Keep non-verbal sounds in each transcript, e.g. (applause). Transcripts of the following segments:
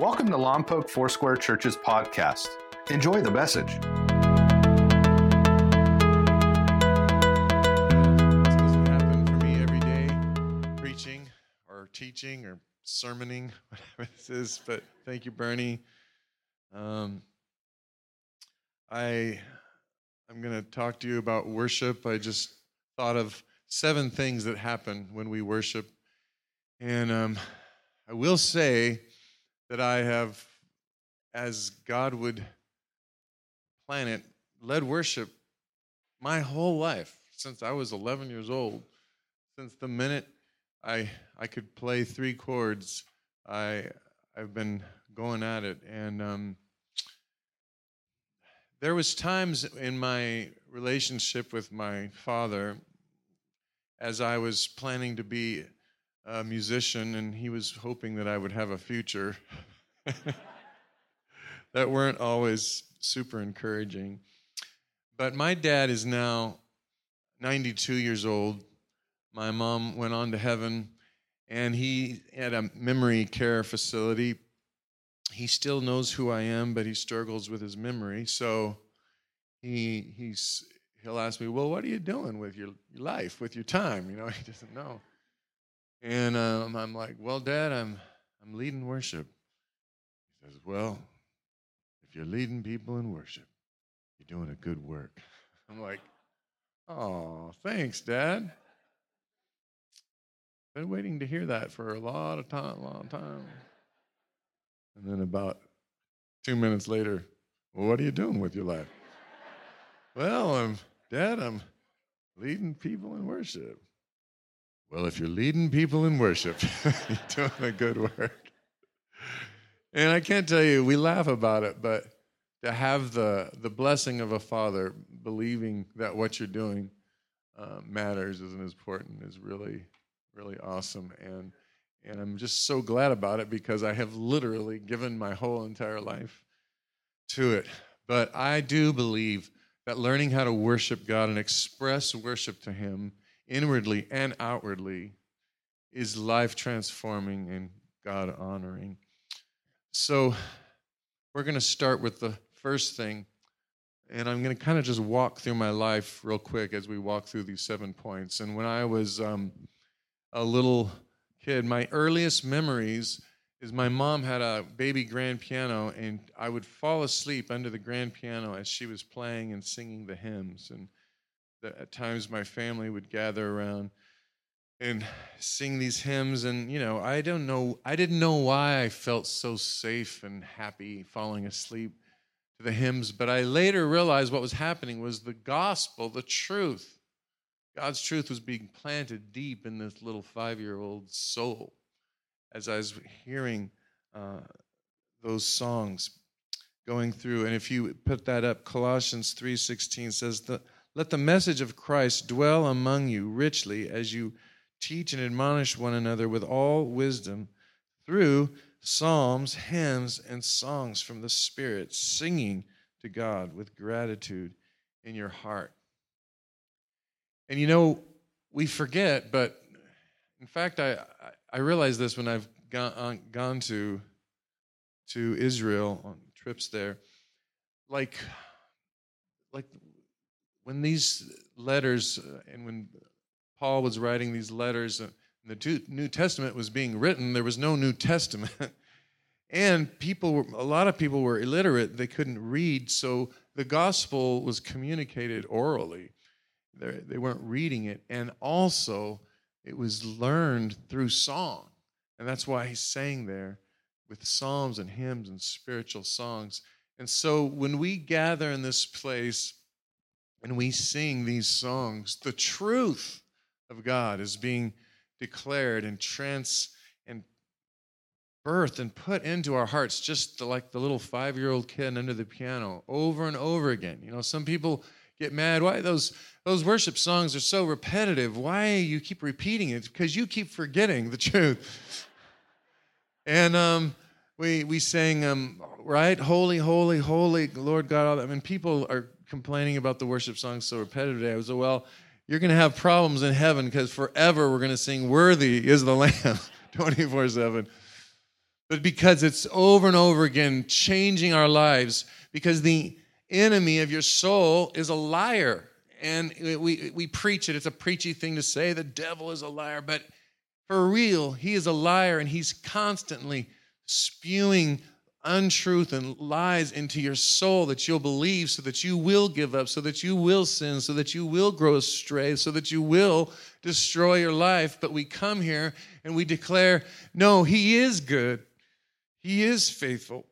Welcome to Lompoc Foursquare Church's podcast. Enjoy the message. This doesn't happen for me every day, preaching or teaching or sermoning, (laughs) whatever this is. But thank you, Bernie. Um, I I'm going to talk to you about worship. I just thought of seven things that happen when we worship, and um, I will say that I have, as God would plan it, led worship my whole life since I was 11 years old. Since the minute I I could play three chords, I I've been going at it, and um, there was times in my relationship with my father, as I was planning to be a musician, and he was hoping that I would have a future. (laughs) that weren't always super encouraging. But my dad is now 92 years old. My mom went on to heaven, and he had a memory care facility. He still knows who I am, but he struggles with his memory. So he he's he'll ask me, "Well, what are you doing with your life, with your time?" You know, (laughs) he doesn't know. And um, I'm like, "Well, Dad, I'm I'm leading worship." He says, "Well, if you're leading people in worship, you're doing a good work." (laughs) I'm like, "Oh, thanks, Dad." Been waiting to hear that for a lot of time, long time. And then about two minutes later, well, what are you doing with your life? (laughs) well, I'm Dad. I'm leading people in worship. Well, if you're leading people in worship, (laughs) you're doing a good work. And I can't tell you, we laugh about it, but to have the the blessing of a father believing that what you're doing uh, matters isn't as important is really really awesome and and I'm just so glad about it because I have literally given my whole entire life to it. But I do believe that learning how to worship God and express worship to Him inwardly and outwardly is life transforming and God honoring. So we're going to start with the first thing. And I'm going to kind of just walk through my life real quick as we walk through these seven points. And when I was um, a little kid, my earliest memories is my mom had a baby grand piano, and I would fall asleep under the grand piano as she was playing and singing the hymns. And at times, my family would gather around and sing these hymns. And, you know, I don't know, I didn't know why I felt so safe and happy falling asleep to the hymns, but I later realized what was happening was the gospel, the truth God's truth was being planted deep in this little five year old soul as I was hearing uh, those songs going through. And if you put that up, Colossians 3.16 says, the, Let the message of Christ dwell among you richly as you teach and admonish one another with all wisdom through psalms, hymns, and songs from the Spirit, singing to God with gratitude in your heart. And you know, we forget, but in fact, I, I realize this when I've gone, uh, gone to, to Israel on trips there. Like, like when these letters uh, and when Paul was writing these letters, uh, the New Testament was being written, there was no New Testament. (laughs) and people were, a lot of people were illiterate, they couldn't read, so the gospel was communicated orally. They're, they weren't reading it. And also, it was learned through song. And that's why he's saying there with psalms and hymns and spiritual songs. And so when we gather in this place and we sing these songs, the truth of God is being declared and trans and birthed and put into our hearts, just like the little five year old kid under the piano over and over again. You know, some people get mad. Why those those worship songs are so repetitive? Why you keep repeating it? Because you keep forgetting the (laughs) truth. And um, we we sang um, right, holy, holy, holy, Lord God. All that. I mean, people are complaining about the worship songs so repetitive. I was like, well, you're going to have problems in heaven because forever we're going to sing, "Worthy is the Lamb," (laughs) twenty four seven. but because it's over and over again changing our lives, because the enemy of your soul is a liar. And we, we preach it. It's a preachy thing to say the devil is a liar, but for real, he is a liar and he's constantly spewing untruth and lies into your soul that you'll believe so that you will give up, so that you will sin, so that you will grow astray, so that you will destroy your life. But we come here and we declare, no, he is good. He is faithful.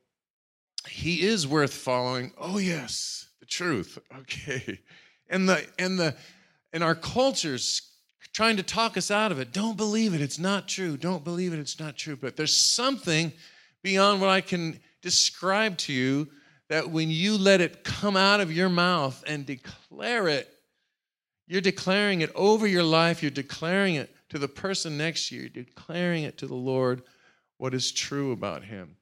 He is worth following. Oh yes, the truth. (laughs) Okay. And the and the and our culture's trying to talk us out of it. Don't believe it. It's not true. Don't believe it. It's not true. But there's something beyond what I can describe to you that when you let it come out of your mouth and declare it, you're declaring it over your life, you're declaring it to the person next to you, you're declaring it to the Lord what is true about Him.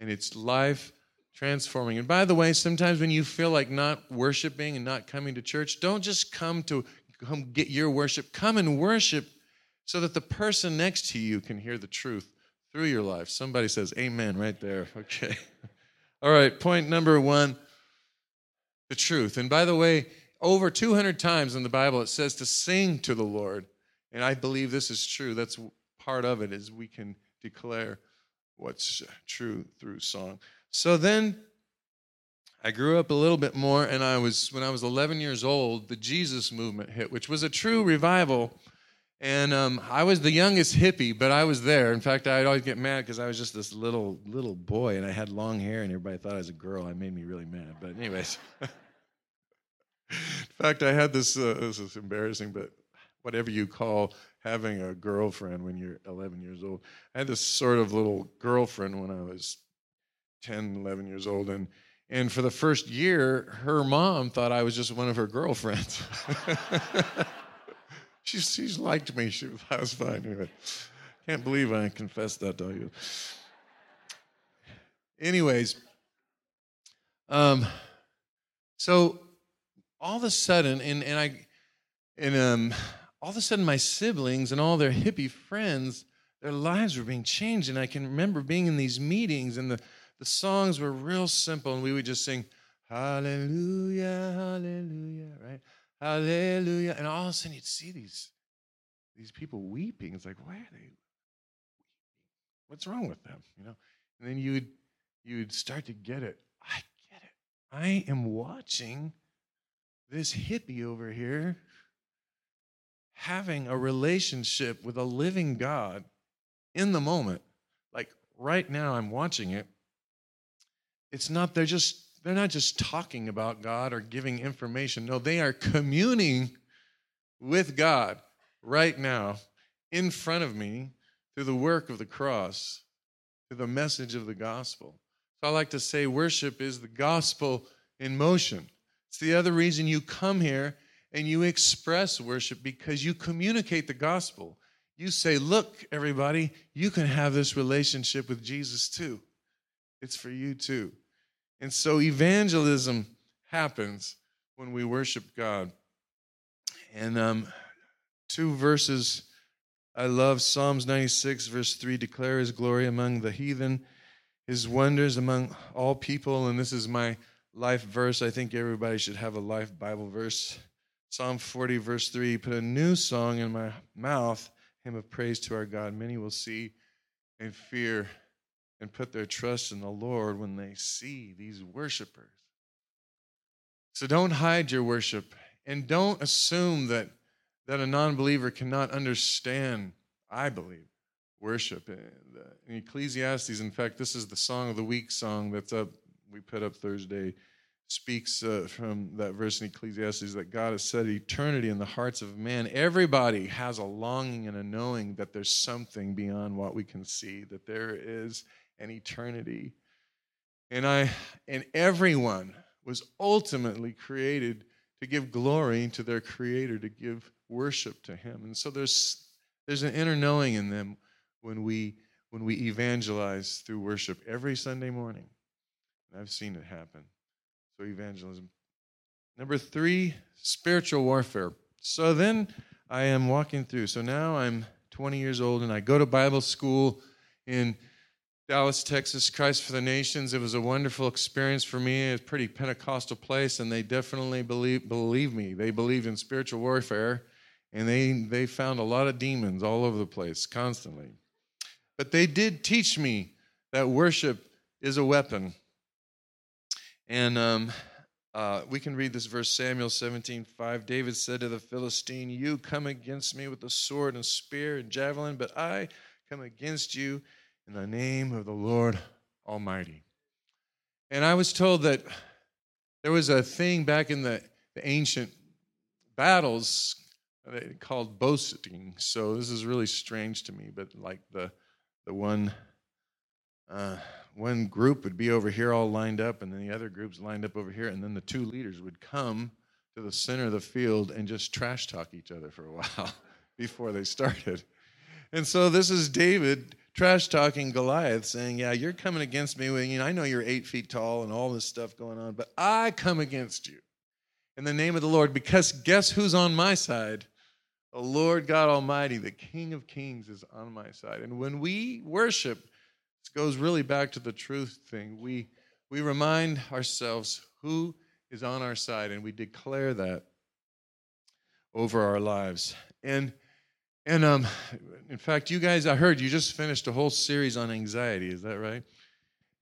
And it's life transforming. And by the way, sometimes when you feel like not worshiping and not coming to church, don't just come to come get your worship. Come and worship so that the person next to you can hear the truth through your life. Somebody says amen right there. (laughs) Okay. All right, point number one the truth. And by the way, over 200 times in the Bible it says to sing to the Lord. And I believe this is true. That's part of it is we can declare what's true through song. So then I grew up a little bit more and I was when I was 11 years old, the Jesus movement hit, which was a true revival and um, I was the youngest hippie, but I was there. In fact, I'd always get mad because I was just this little little boy, and I had long hair, and everybody thought I was a girl. It made me really mad. But anyways, (laughs) in fact, I had this. Uh, this is embarrassing, but whatever you call having a girlfriend when you're 11 years old, I had this sort of little girlfriend when I was 10, 11 years old, and and for the first year, her mom thought I was just one of her girlfriends. (laughs) she's, she's liked me. She, that was fine. Anyway, can't believe I confessed that to you. Anyways, um, so all of a sudden, and, and I, and um, all of a sudden, my siblings and all their hippie friends, their lives were being changed. And I can remember being in these meetings, and the, the songs were real simple, and we would just sing, Hallelujah, Hallelujah, right? Hallelujah. And all of a sudden you'd see these, these people weeping. It's like, why are they weeping? What's wrong with them? You know? And then you'd you'd start to get it. I get it. I am watching this hippie over here having a relationship with a living God in the moment. Like right now, I'm watching it. It's not, they're just they're not just talking about God or giving information. No, they are communing with God right now in front of me through the work of the cross, through the message of the gospel. So I like to say worship is the gospel in motion. It's the other reason you come here and you express worship because you communicate the gospel. You say, Look, everybody, you can have this relationship with Jesus too. It's for you too. And so evangelism happens when we worship God. And um, two verses I love Psalms 96, verse 3 declare his glory among the heathen, his wonders among all people. And this is my life verse. I think everybody should have a life Bible verse. Psalm 40, verse 3 Put a new song in my mouth, hymn of praise to our God. Many will see and fear and put their trust in the Lord when they see these worshipers. So don't hide your worship and don't assume that, that a non believer cannot understand, I believe, worship. In Ecclesiastes, in fact, this is the Song of the Week song that's up, we put up Thursday, speaks uh, from that verse in Ecclesiastes that God has set eternity in the hearts of man. Everybody has a longing and a knowing that there's something beyond what we can see, that there is and eternity. And I and everyone was ultimately created to give glory to their creator, to give worship to him. And so there's there's an inner knowing in them when we when we evangelize through worship every Sunday morning. And I've seen it happen. So evangelism. Number 3, spiritual warfare. So then I am walking through. So now I'm 20 years old and I go to Bible school in Dallas, Texas, Christ for the Nations. It was a wonderful experience for me. It's a pretty Pentecostal place, and they definitely believe believe me. They believed in spiritual warfare, and they they found a lot of demons all over the place constantly. But they did teach me that worship is a weapon. And um, uh, we can read this verse, Samuel 17, 5. David said to the Philistine, You come against me with a sword and spear and javelin, but I come against you in the name of the Lord Almighty. And I was told that there was a thing back in the, the ancient battles called boasting. So this is really strange to me, but like the the one uh, one group would be over here all lined up, and then the other groups lined up over here, and then the two leaders would come to the center of the field and just trash talk each other for a (laughs) while before they started. And so this is David trash talking Goliath, saying, Yeah, you're coming against me. You know, I know you're eight feet tall and all this stuff going on, but I come against you in the name of the Lord because guess who's on my side? The Lord God Almighty, the King of Kings, is on my side. And when we worship, this goes really back to the truth thing. We, we remind ourselves who is on our side and we declare that over our lives. And and um, in fact, you guys, I heard you just finished a whole series on anxiety. Is that right?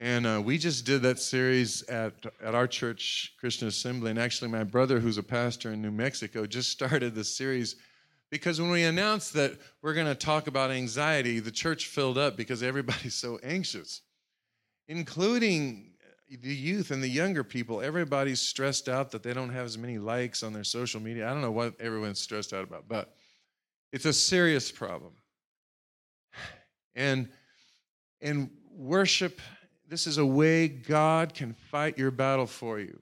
And uh, we just did that series at, at our church, Christian Assembly. And actually, my brother, who's a pastor in New Mexico, just (laughs) started the series because when we announced that we're going to talk about anxiety, the church filled up because everybody's so anxious, including the youth and the younger people. Everybody's stressed out that they don't have as many likes on their social media. I don't know what everyone's stressed out about, but it's a serious problem. And in worship, this is a way God can fight your battle for you.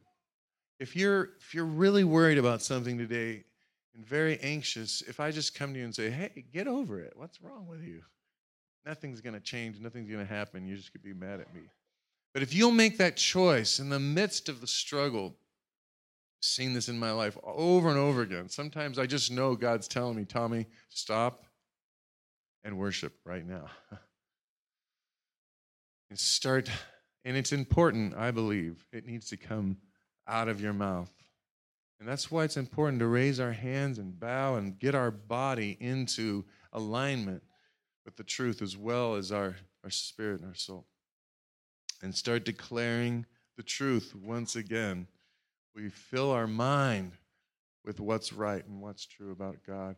If you're if you're really worried about something today and very anxious, if I just come to you and say, "Hey, get over it. What's wrong with you?" Nothing's going to change, nothing's going to happen. You're just could be mad at me. But if you'll make that choice in the midst of the struggle, seen this in my life over and over again. Sometimes I just know God's telling me, Tommy, stop and worship right now. (laughs) and start, and it's important, I believe, it needs to come out of your mouth. And that's why it's important to raise our hands and bow and get our body into alignment with the truth as well as our, our spirit and our soul. And start declaring the truth once again we fill our mind with what's right and what's true about God.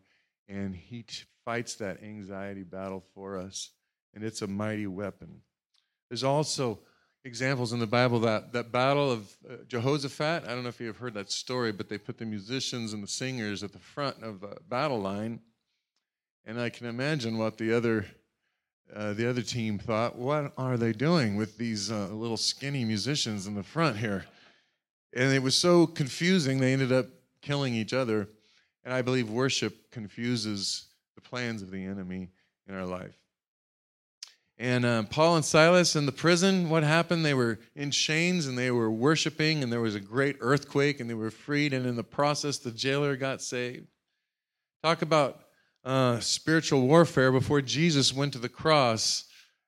And He fights that anxiety battle for us, and it's a mighty weapon. There's also examples in the Bible that that battle of uh, Jehoshaphat. I don't know if you've heard that story, but they put the musicians and the singers at the front of the battle line, and I can imagine what the other uh, the other team thought. What are they doing with these uh, little skinny musicians in the front here? And it was so confusing, they ended up killing each other. And I believe worship confuses the plans of the enemy in our life. And uh, Paul and Silas in the prison, what happened? They were in chains and they were worshiping, and there was a great earthquake, and they were freed. And in the process, the jailer got saved. Talk about uh, spiritual warfare. Before Jesus went to the cross,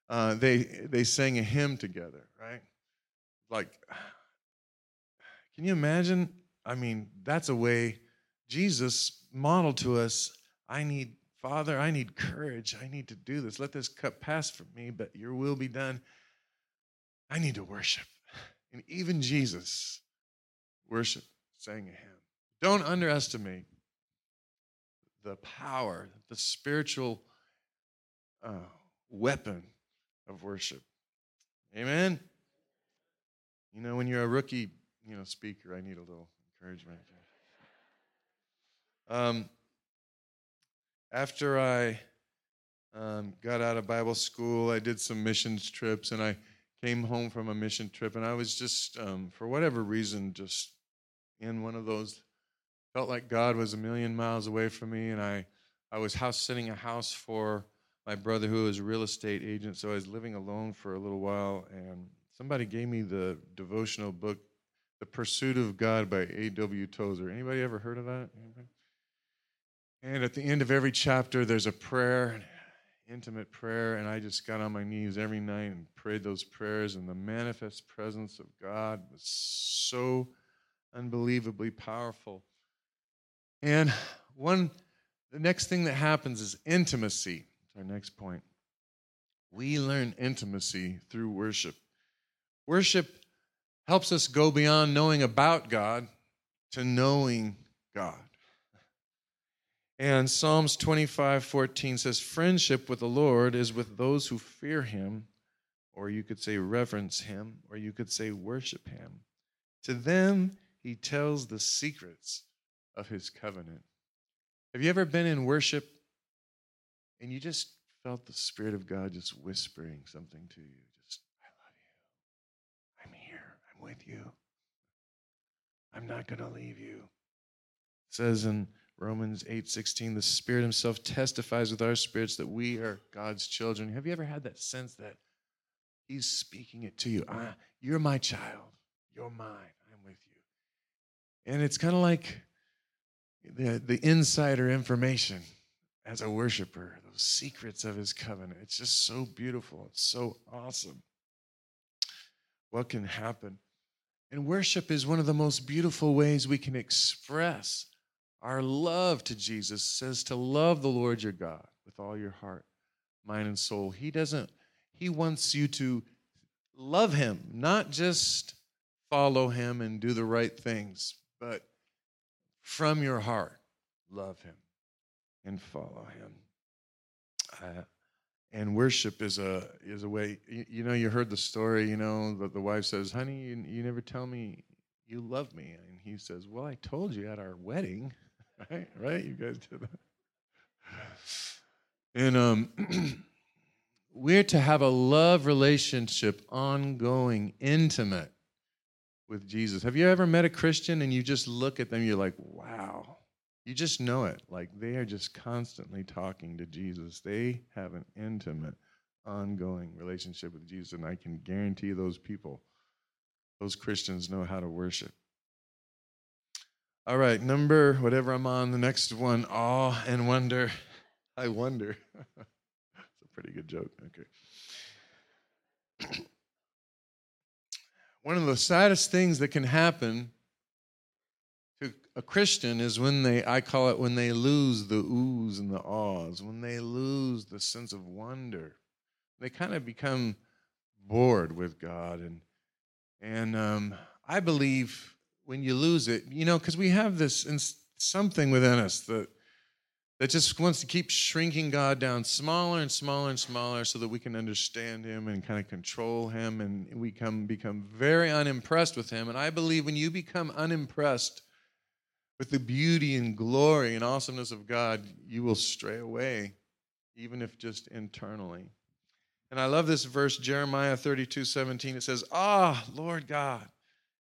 uh, they they sang a hymn together, right? Like can you imagine? I mean, that's a way Jesus modeled to us I need, Father, I need courage. I need to do this. Let this cup pass from me, but your will be done. I need to worship. And even Jesus worship, sang a hymn. Don't underestimate the power, the spiritual uh, weapon of worship. Amen. You know, when you're a rookie you know, speaker, I need a little encouragement. Um, after I um, got out of Bible school, I did some missions trips, and I came home from a mission trip, and I was just, um, for whatever reason, just in one of those. Felt like God was a million miles away from me, and I, I was house sitting a house for my brother who was a real estate agent, so I was living alone for a little while, and somebody gave me the devotional book the Pursuit of God by A.W. Tozer. Anybody ever heard of that? Anybody? And at the end of every chapter, there's a prayer. intimate prayer, and I just got on my knees every night and prayed those prayers, and the manifest presence of God was so unbelievably powerful. And one, the next thing that happens is intimacy. That's our next point. We learn intimacy through worship. Worship helps us go beyond knowing about God to knowing God. And Psalms 25 14 says, Friendship with the Lord is with those who fear him, or you could say reverence him, or you could say worship him. To them, he tells the secrets of his covenant. Have you ever been in worship and you just felt the Spirit of God just whispering something to you? Just, I love you. I'm here. I'm with you. I'm not going to leave you. It says in Romans 8:16 the Spirit himself testifies with our spirits that we are God's children. Have you ever had that sense that he's speaking it to you? Ah, you're my child. You're mine. I'm with you. And it's kind of like the, the insider information as a worshiper, those secrets of his covenant. It's just so beautiful. It's so awesome. What can happen? And worship is one of the most beautiful ways we can express our love to Jesus says to love the Lord your God with all your heart, mind, and soul. He doesn't, He wants you to love Him, not just follow Him and do the right things, but from your heart, love Him and follow Him. Uh, and worship is a is a way. You, you, know, you heard the story. You know, that the wife says, "Honey, you, you never tell me you love me," and he says, "Well, I told you at our wedding." (laughs) right? Right? You guys did that. And um, (clears throat) we're to have a love relationship, ongoing, intimate with Jesus. Have you ever met a Christian and you just look at them, you're like, wow. You just know it. Like they are just constantly talking to Jesus. They have an intimate, ongoing relationship with Jesus. And I can guarantee those people, those Christians know how to worship. All right, number whatever I'm on, the next one, awe and wonder. I wonder. (laughs) It's a pretty good joke. Okay. (clears throat) One of the saddest things that can happen a Christian is when they, I call it when they lose the oohs and the ahs, when they lose the sense of wonder. They kind of become bored with God. And, and um, I believe when you lose it, you know, because we have this something within us that that just wants to keep shrinking God down smaller and smaller and smaller so that we can understand Him and kind of control Him, and we come become very unimpressed with Him. And I believe when you become unimpressed with the beauty and glory and awesomeness of God, you will stray away, even if just internally. And I love this verse, Jeremiah 32 17. It says, Ah, Lord God,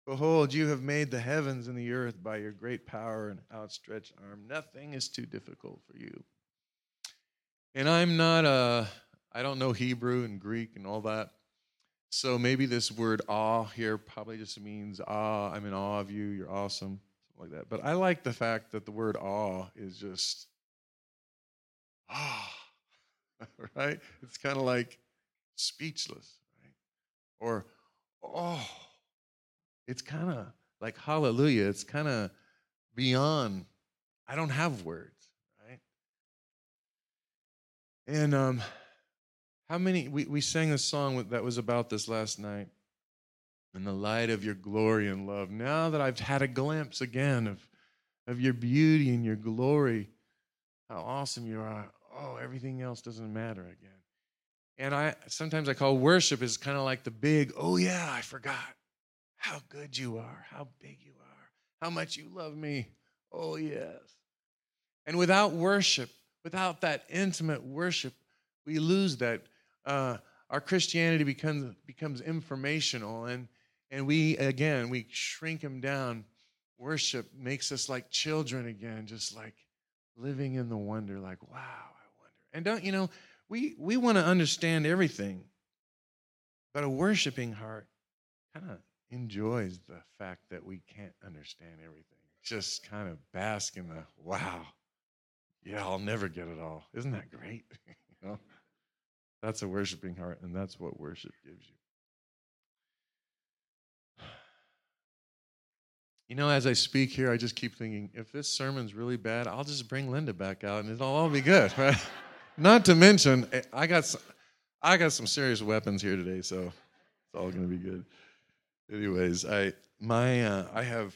Behold, you have made the heavens and the earth by your great power and outstretched arm. Nothing is too difficult for you. And I'm not a, I don't know Hebrew and Greek and all that. So maybe this word awe here probably just means ah, I'm in awe of you. You're awesome. Like that. But I like the fact that the word awe is just ah, (laughs) right? It's kind of like speechless, right? Or oh it's kind of like hallelujah. It's kind of beyond. I don't have words, right? And um, how many, we, we sang a song that was about this last night. In the light of your glory and love. Now that I've had a glimpse again of, of your beauty and your glory, how awesome you are. Oh, everything else doesn't matter again. And I sometimes I call worship is kind of like the big, oh yeah, I forgot how good you are, how big you are, how much you love me. Oh, yes. And without worship, without that intimate worship, we lose that. Uh, our Christianity becomes, becomes informational, and, and we, again, we shrink them down. Worship makes us like children again, just like living in the wonder, like, wow, I wonder. And don't, you know, we, we want to understand everything, but a worshiping heart kind of enjoys the fact that we can't understand everything. Just kind of bask in the wow. Yeah, I'll never get it all. Isn't that great? (laughs) you know? That's a worshiping heart, and that's what worship gives you. You know, as I speak here, I just keep thinking, if this sermon's really bad, I'll just bring Linda back out and it'll all be good, (laughs) right? Not to mention, eh, I got some, I got some serious weapons here today, so it's all going to be good. Anyways, I my uh, I have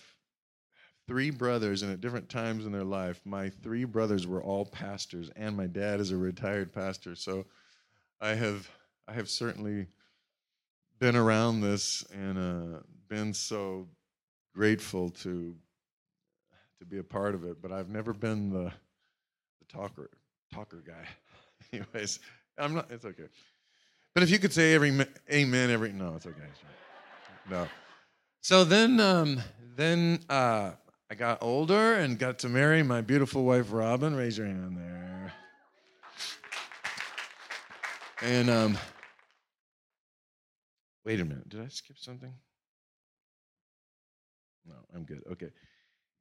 three brothers, and at different times in their life, my three brothers were all pastors, and my dad is a retired pastor. So I have I have certainly been around this and uh, been so grateful to to be a part of it, but I've never been the the talker talker guy. (laughs) Anyways, I'm not. It's okay. But if you could say every amen, every no, it's okay. No. So then, um, then uh, I got older and got to marry my beautiful wife Robin. Raise your hand there. And um, wait a minute, did I skip something? No, I'm good. Okay.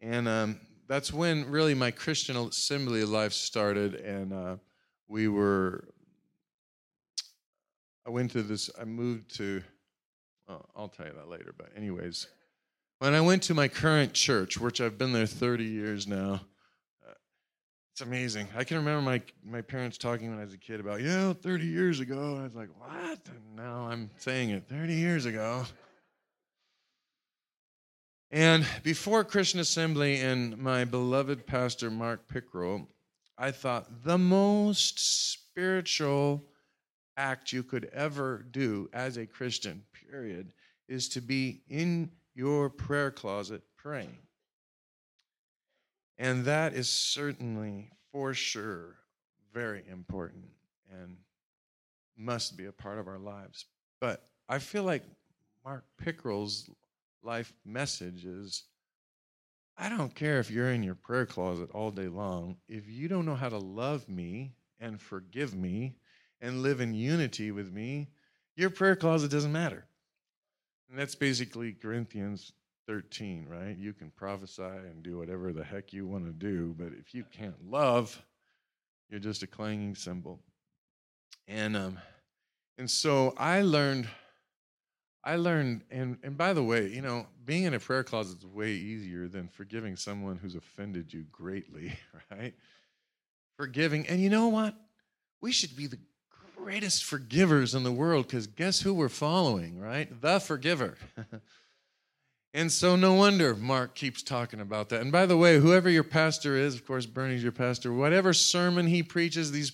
And um, that's when really my Christian assembly life started. And uh, we were, I went to this, I moved to, I'll tell you that later. But, anyways, when I went to my current church, which I've been there 30 years now, uh, it's amazing. I can remember my, my parents talking when I was a kid about, you know, 30 years ago. And I was like, what? And now I'm saying it 30 years ago. And before Christian Assembly and my beloved pastor, Mark Pickerill, I thought the most spiritual act you could ever do as a Christian, period, is to be in your prayer closet praying. And that is certainly, for sure, very important and must be a part of our lives. But I feel like Mark Pickerill's life message is I don't care if you're in your prayer closet all day long. If you don't know how to love me and forgive me and live in unity with me, your prayer closet doesn't matter. And that's basically Corinthians 13, right? You can prophesy and do whatever the heck you want to do, but if you can't love, you're just a clanging cymbal. And um, and so I learned I learned, and, and by the way, you know, being in a prayer closet is way easier than forgiving someone who's offended you greatly, (laughs) right? Forgiving. And you know what? We should be the greatest forgivers in the world because guess who we're following, right? The forgiver. (laughs) and so, no wonder Mark keeps talking about that. And by the way, whoever your pastor is, of course, Bernie's your pastor, whatever sermon he preaches, these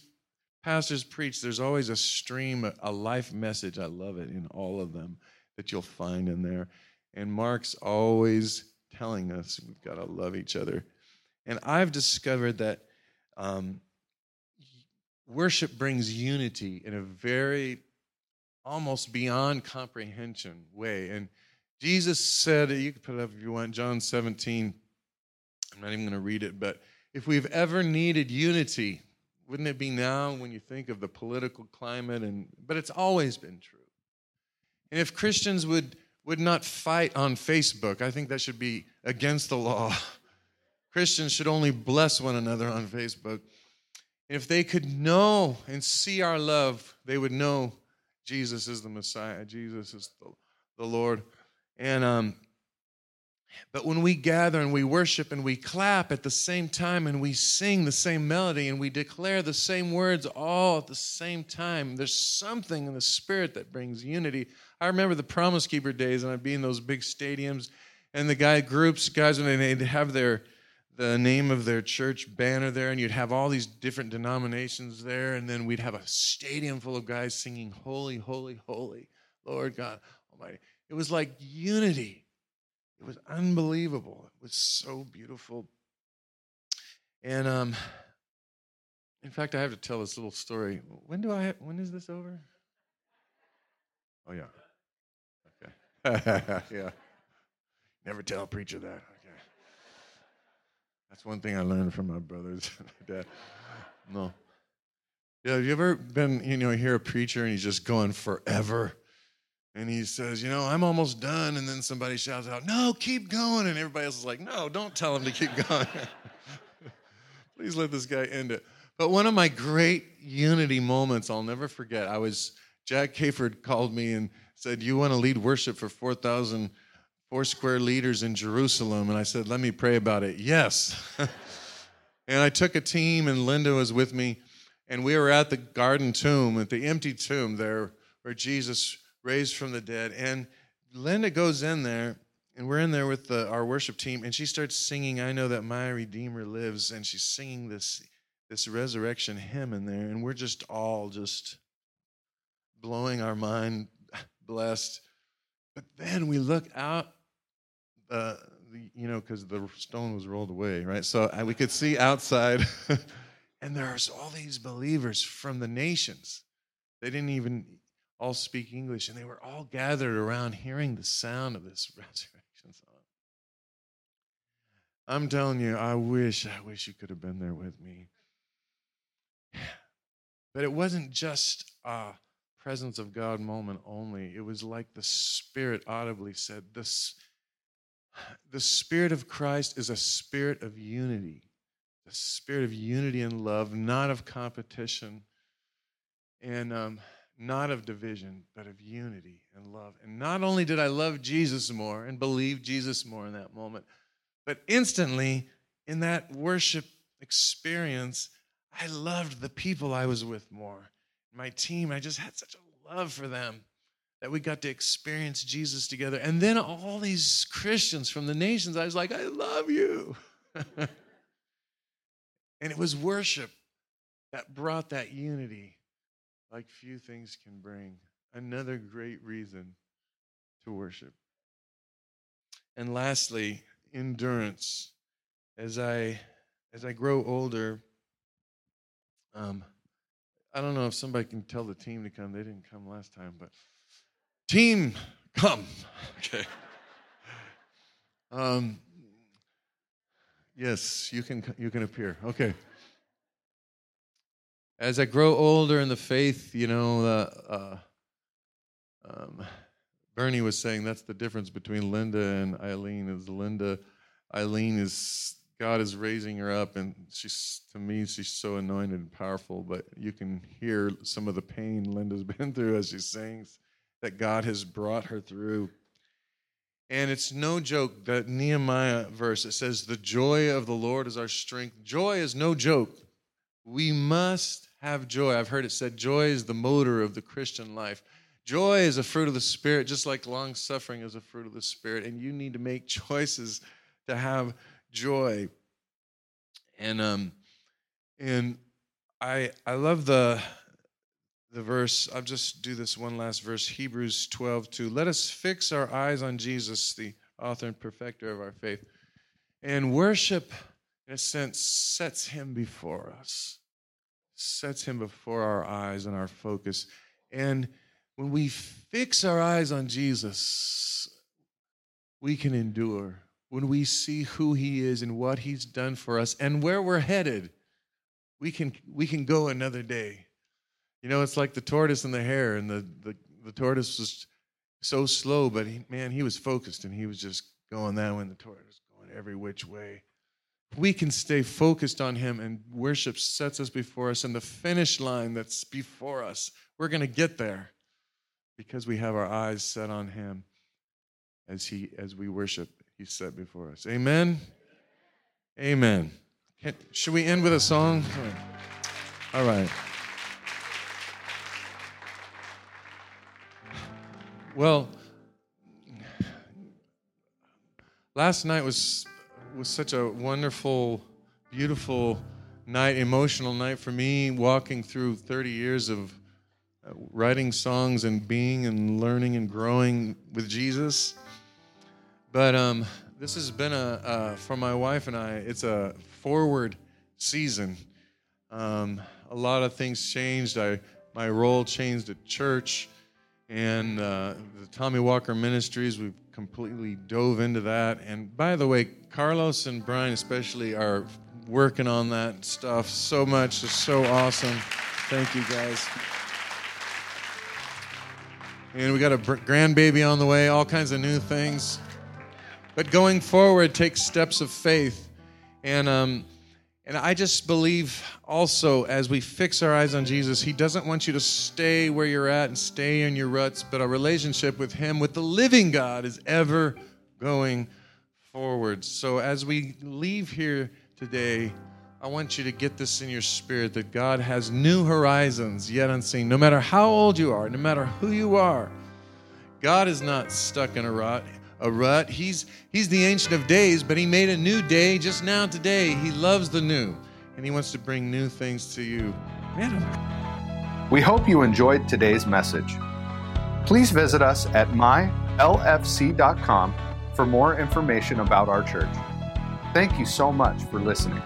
pastors preach, there's always a stream, a life message. I love it in all of them that you'll find in there. And Mark's always telling us we've got to love each other. And I've discovered that um, worship brings unity in a very almost beyond comprehension way. And Jesus said, you can put it up if you want, John 17. I'm not even going to read it, but if we've ever needed unity, wouldn't it be now when you think of the political climate and but it's always been true and if Christians would, would not fight on Facebook, I think that should be against the law. (laughs) Christians should only bless one another on Facebook. If they could know and see our love, they would know Jesus is the Messiah, Jesus is the, the Lord. And um, but when we gather and we worship and we clap at the same time and we sing the same melody and we declare the same words all at the same time, there's something in the spirit that brings unity. I remember the Promise Keeper days and I'd be in those big stadiums and the guy groups, guys, when they'd have their the name of their church banner there, and you'd have all these different denominations there, and then we'd have a stadium full of guys singing, Holy, Holy, Holy, Lord God Almighty. It was like unity. It was unbelievable. It was so beautiful. And um, in fact, I have to tell this little story. When do I? When is this over? Oh yeah. Okay. (laughs) yeah. Never tell a preacher that. Okay. That's one thing I learned from my brothers. (laughs) and Dad. No. Yeah. Have you ever been? You know, hear a preacher and he's just going forever and he says, You know, I'm almost done. And then somebody shouts out, No, keep going. And everybody else is like, No, don't tell him to keep (laughs) going. (laughs) Please let this guy end it. But one of my great unity moments I'll never forget. I was Jack Hayford called me and said, "You want to lead worship for 4,000 Foursquare leaders in Jerusalem?" And I said, "Let me pray about it." Yes. (laughs) and I took a team, and Linda was with me, and we were at the garden tomb, at the empty tomb there, where Jesus raised from the dead. And Linda goes in there, and we're in there with the, our worship team, and she starts singing, I know that my Redeemer lives, and she's singing this, this resurrection hymn in there, and we're just all just blowing our mind, (laughs) blessed. But then we look out, uh, the, you know, because the stone was rolled away, right? So we could see outside, (laughs) and there's all these believers from the nations. They didn't even all speak English, and they were all gathered around hearing the sound of this (laughs) resurrection song. I'm telling you, I wish, I wish you could have been there with me. (sighs) But it wasn't just a presence of God moment only. It was like the Spirit audibly said, this, (sighs) the Spirit of Christ is a spirit of unity, a spirit of unity and love, not of competition. And um, not of division, but of unity and love. And not only did I love Jesus more and believe Jesus more in that moment, but instantly in that worship experience, I loved the people I was with more. My team, I just had such a love for them that we got to experience Jesus together. And then all these Christians from the nations, I was like, I love you. (laughs) and it was worship that brought that unity like few things can bring. Another great reason to worship. And lastly, endurance. As I as I grow older, um, I don't know if somebody can tell the team to come. They didn't come last time, but team, come. Okay. (laughs) Um, yes, you can you can appear. Okay as I grow older in the faith, you know, uh, uh, um, Bernie was saying that's the difference between Linda and Eileen. Is Linda, Eileen is God is raising her up, and she's to me she's so anointed and powerful. But you can hear some of the pain Linda's (laughs) been through as she sings that God has brought her through. And it's no joke that Nehemiah verse it says, "The joy of the Lord is our strength." Joy is no joke. We must have joy. I've heard it said joy is the motor of the Christian life. Joy is a fruit of the Spirit, just like long suffering is a fruit of the Spirit. And you need to make (laughs) choices to have joy. And um, and I I love the the verse. I'll just do this one last verse, Hebrews 12, 2. Let us fix our eyes on Jesus, the author and perfecter of our faith. And worship, in a sense, sets him before us sets him before our eyes and our focus. And when we fix our eyes on Jesus, we can endure. When we see who he is and what he's done for us and where we're headed, we can, we can go another day. You know, it's like the tortoise and the hare, and the, the, the tortoise was so slow, but he, man, he was focused and he was just going that way, and the tortoise going every which way we can stay focused on Him and worship sets us before us, and the finish line that's before us, we're going to get there because we have our eyes set on Him as He as we worship. He's set before us. Amen. Amen. Can, should we end with a song? All right. Well, last night was was such a wonderful, beautiful night, emotional night for me, walking through 30 years of uh, writing songs and being and learning and growing with Jesus. But um, this has been a, for my wife and I, it's a forward season. Um, a lot of things changed. I, my role changed at church and uh, the Tommy Walker Ministries. We've completely dove into that. And by the way, Carlos and Brian especially are working on that stuff so much. It's so awesome. Thank you guys. And we got a grandbaby on the way, all kinds of new things. But going forward takes steps of faith. And um, And I just believe also as we fix our eyes on Jesus, He doesn't want you to stay where you're at and stay in your ruts, but our relationship with Him, with the living God, is ever going forward. So as we leave here today, I want you to get this in your spirit that God has new horizons yet unseen. No matter how old you are, no matter who you are, God is not stuck in a rut a rut. He's he's the ancient of days, but he made a new day just now today. He loves the new, and he wants to bring new things to you. Man, we hope you enjoyed today's message. Please visit us at mylfc.com for more information about our church. Thank you so much for listening.